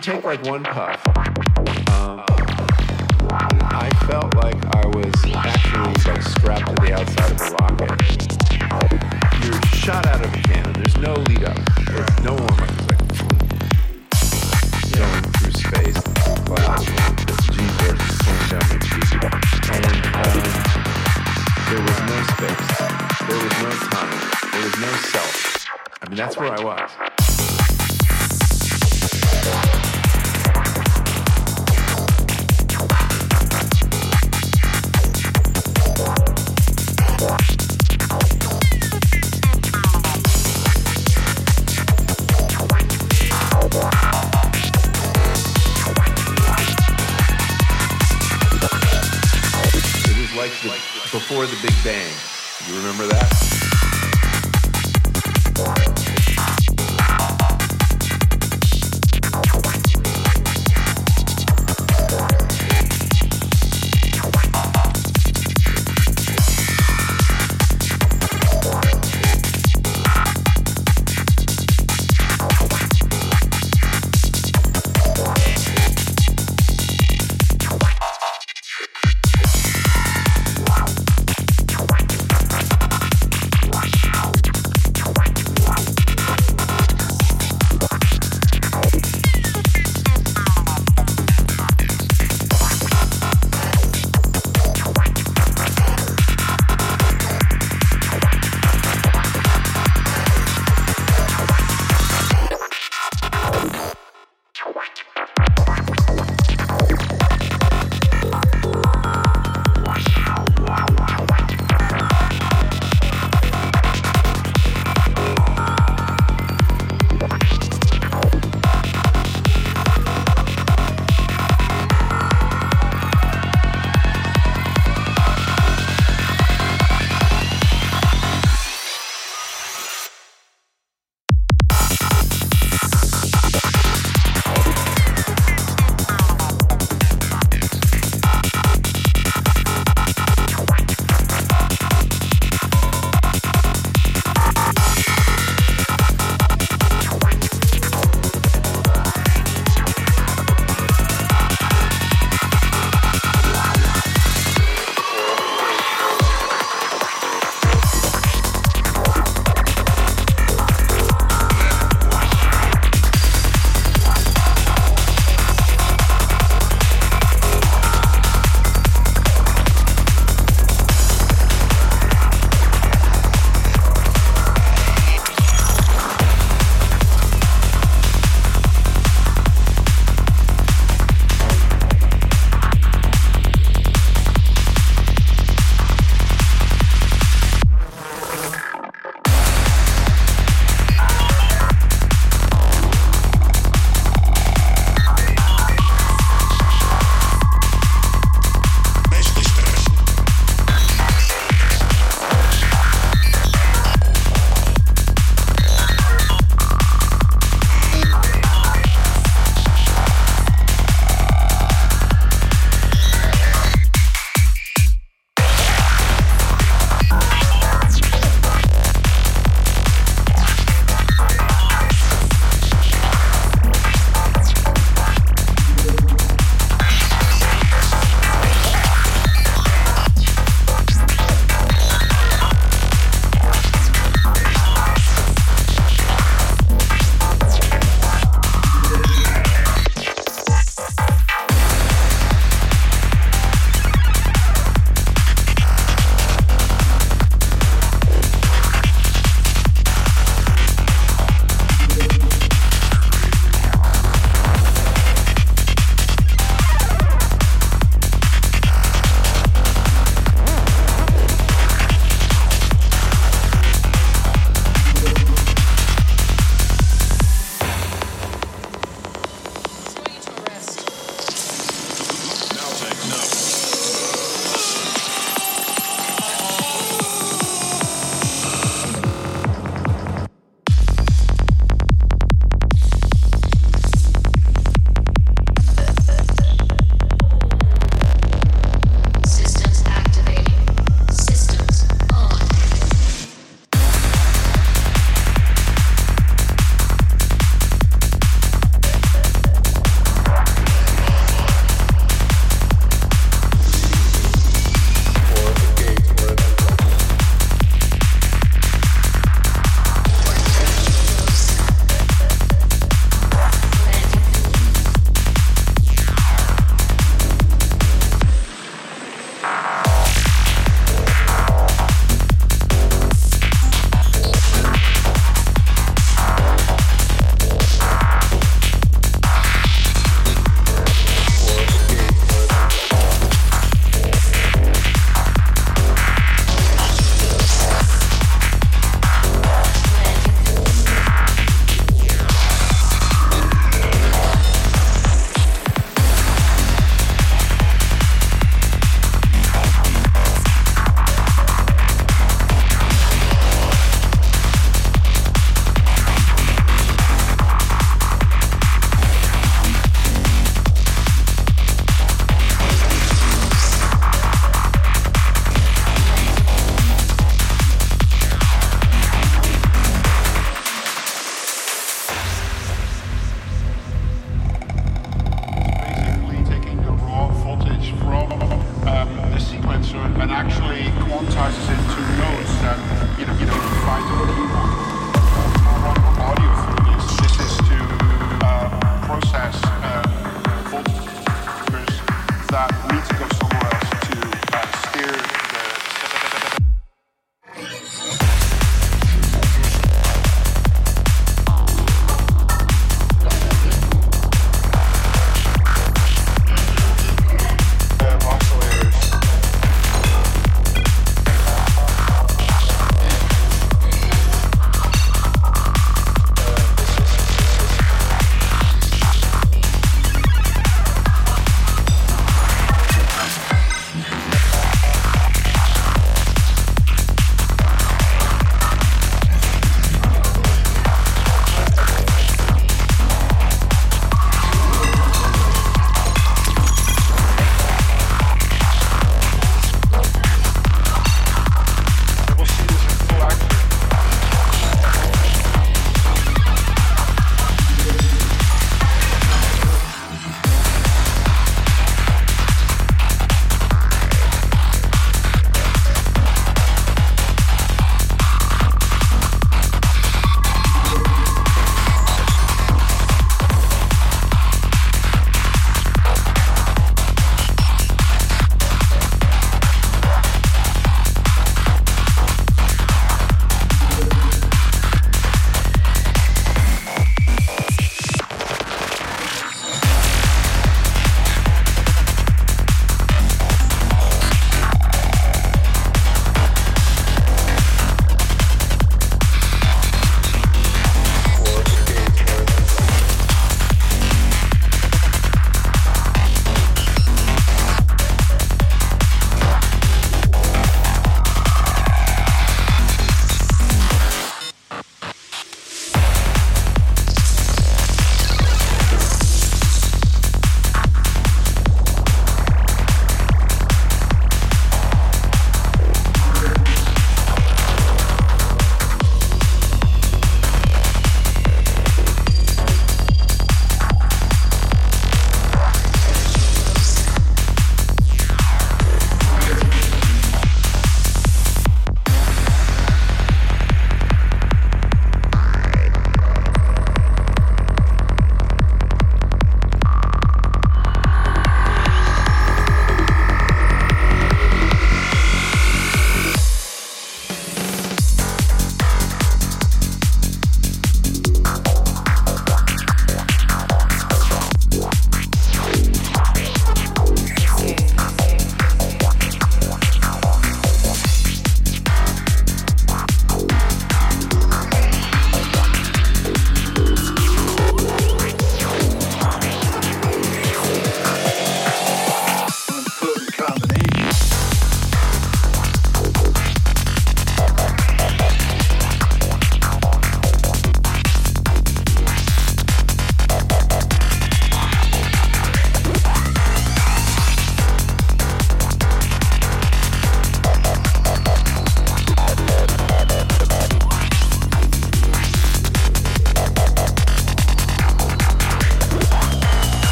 take like one puff, um, I felt like I was actually like strapped to the outside of a rocket. You're shot out of a cannon. There's no lead up. There's no warm up. Like going through space, clouds, cheek, and um, there was no space. There was no time. There was no self. I mean, that's where I was. Before the Big Bang. You remember that?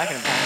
Talking about.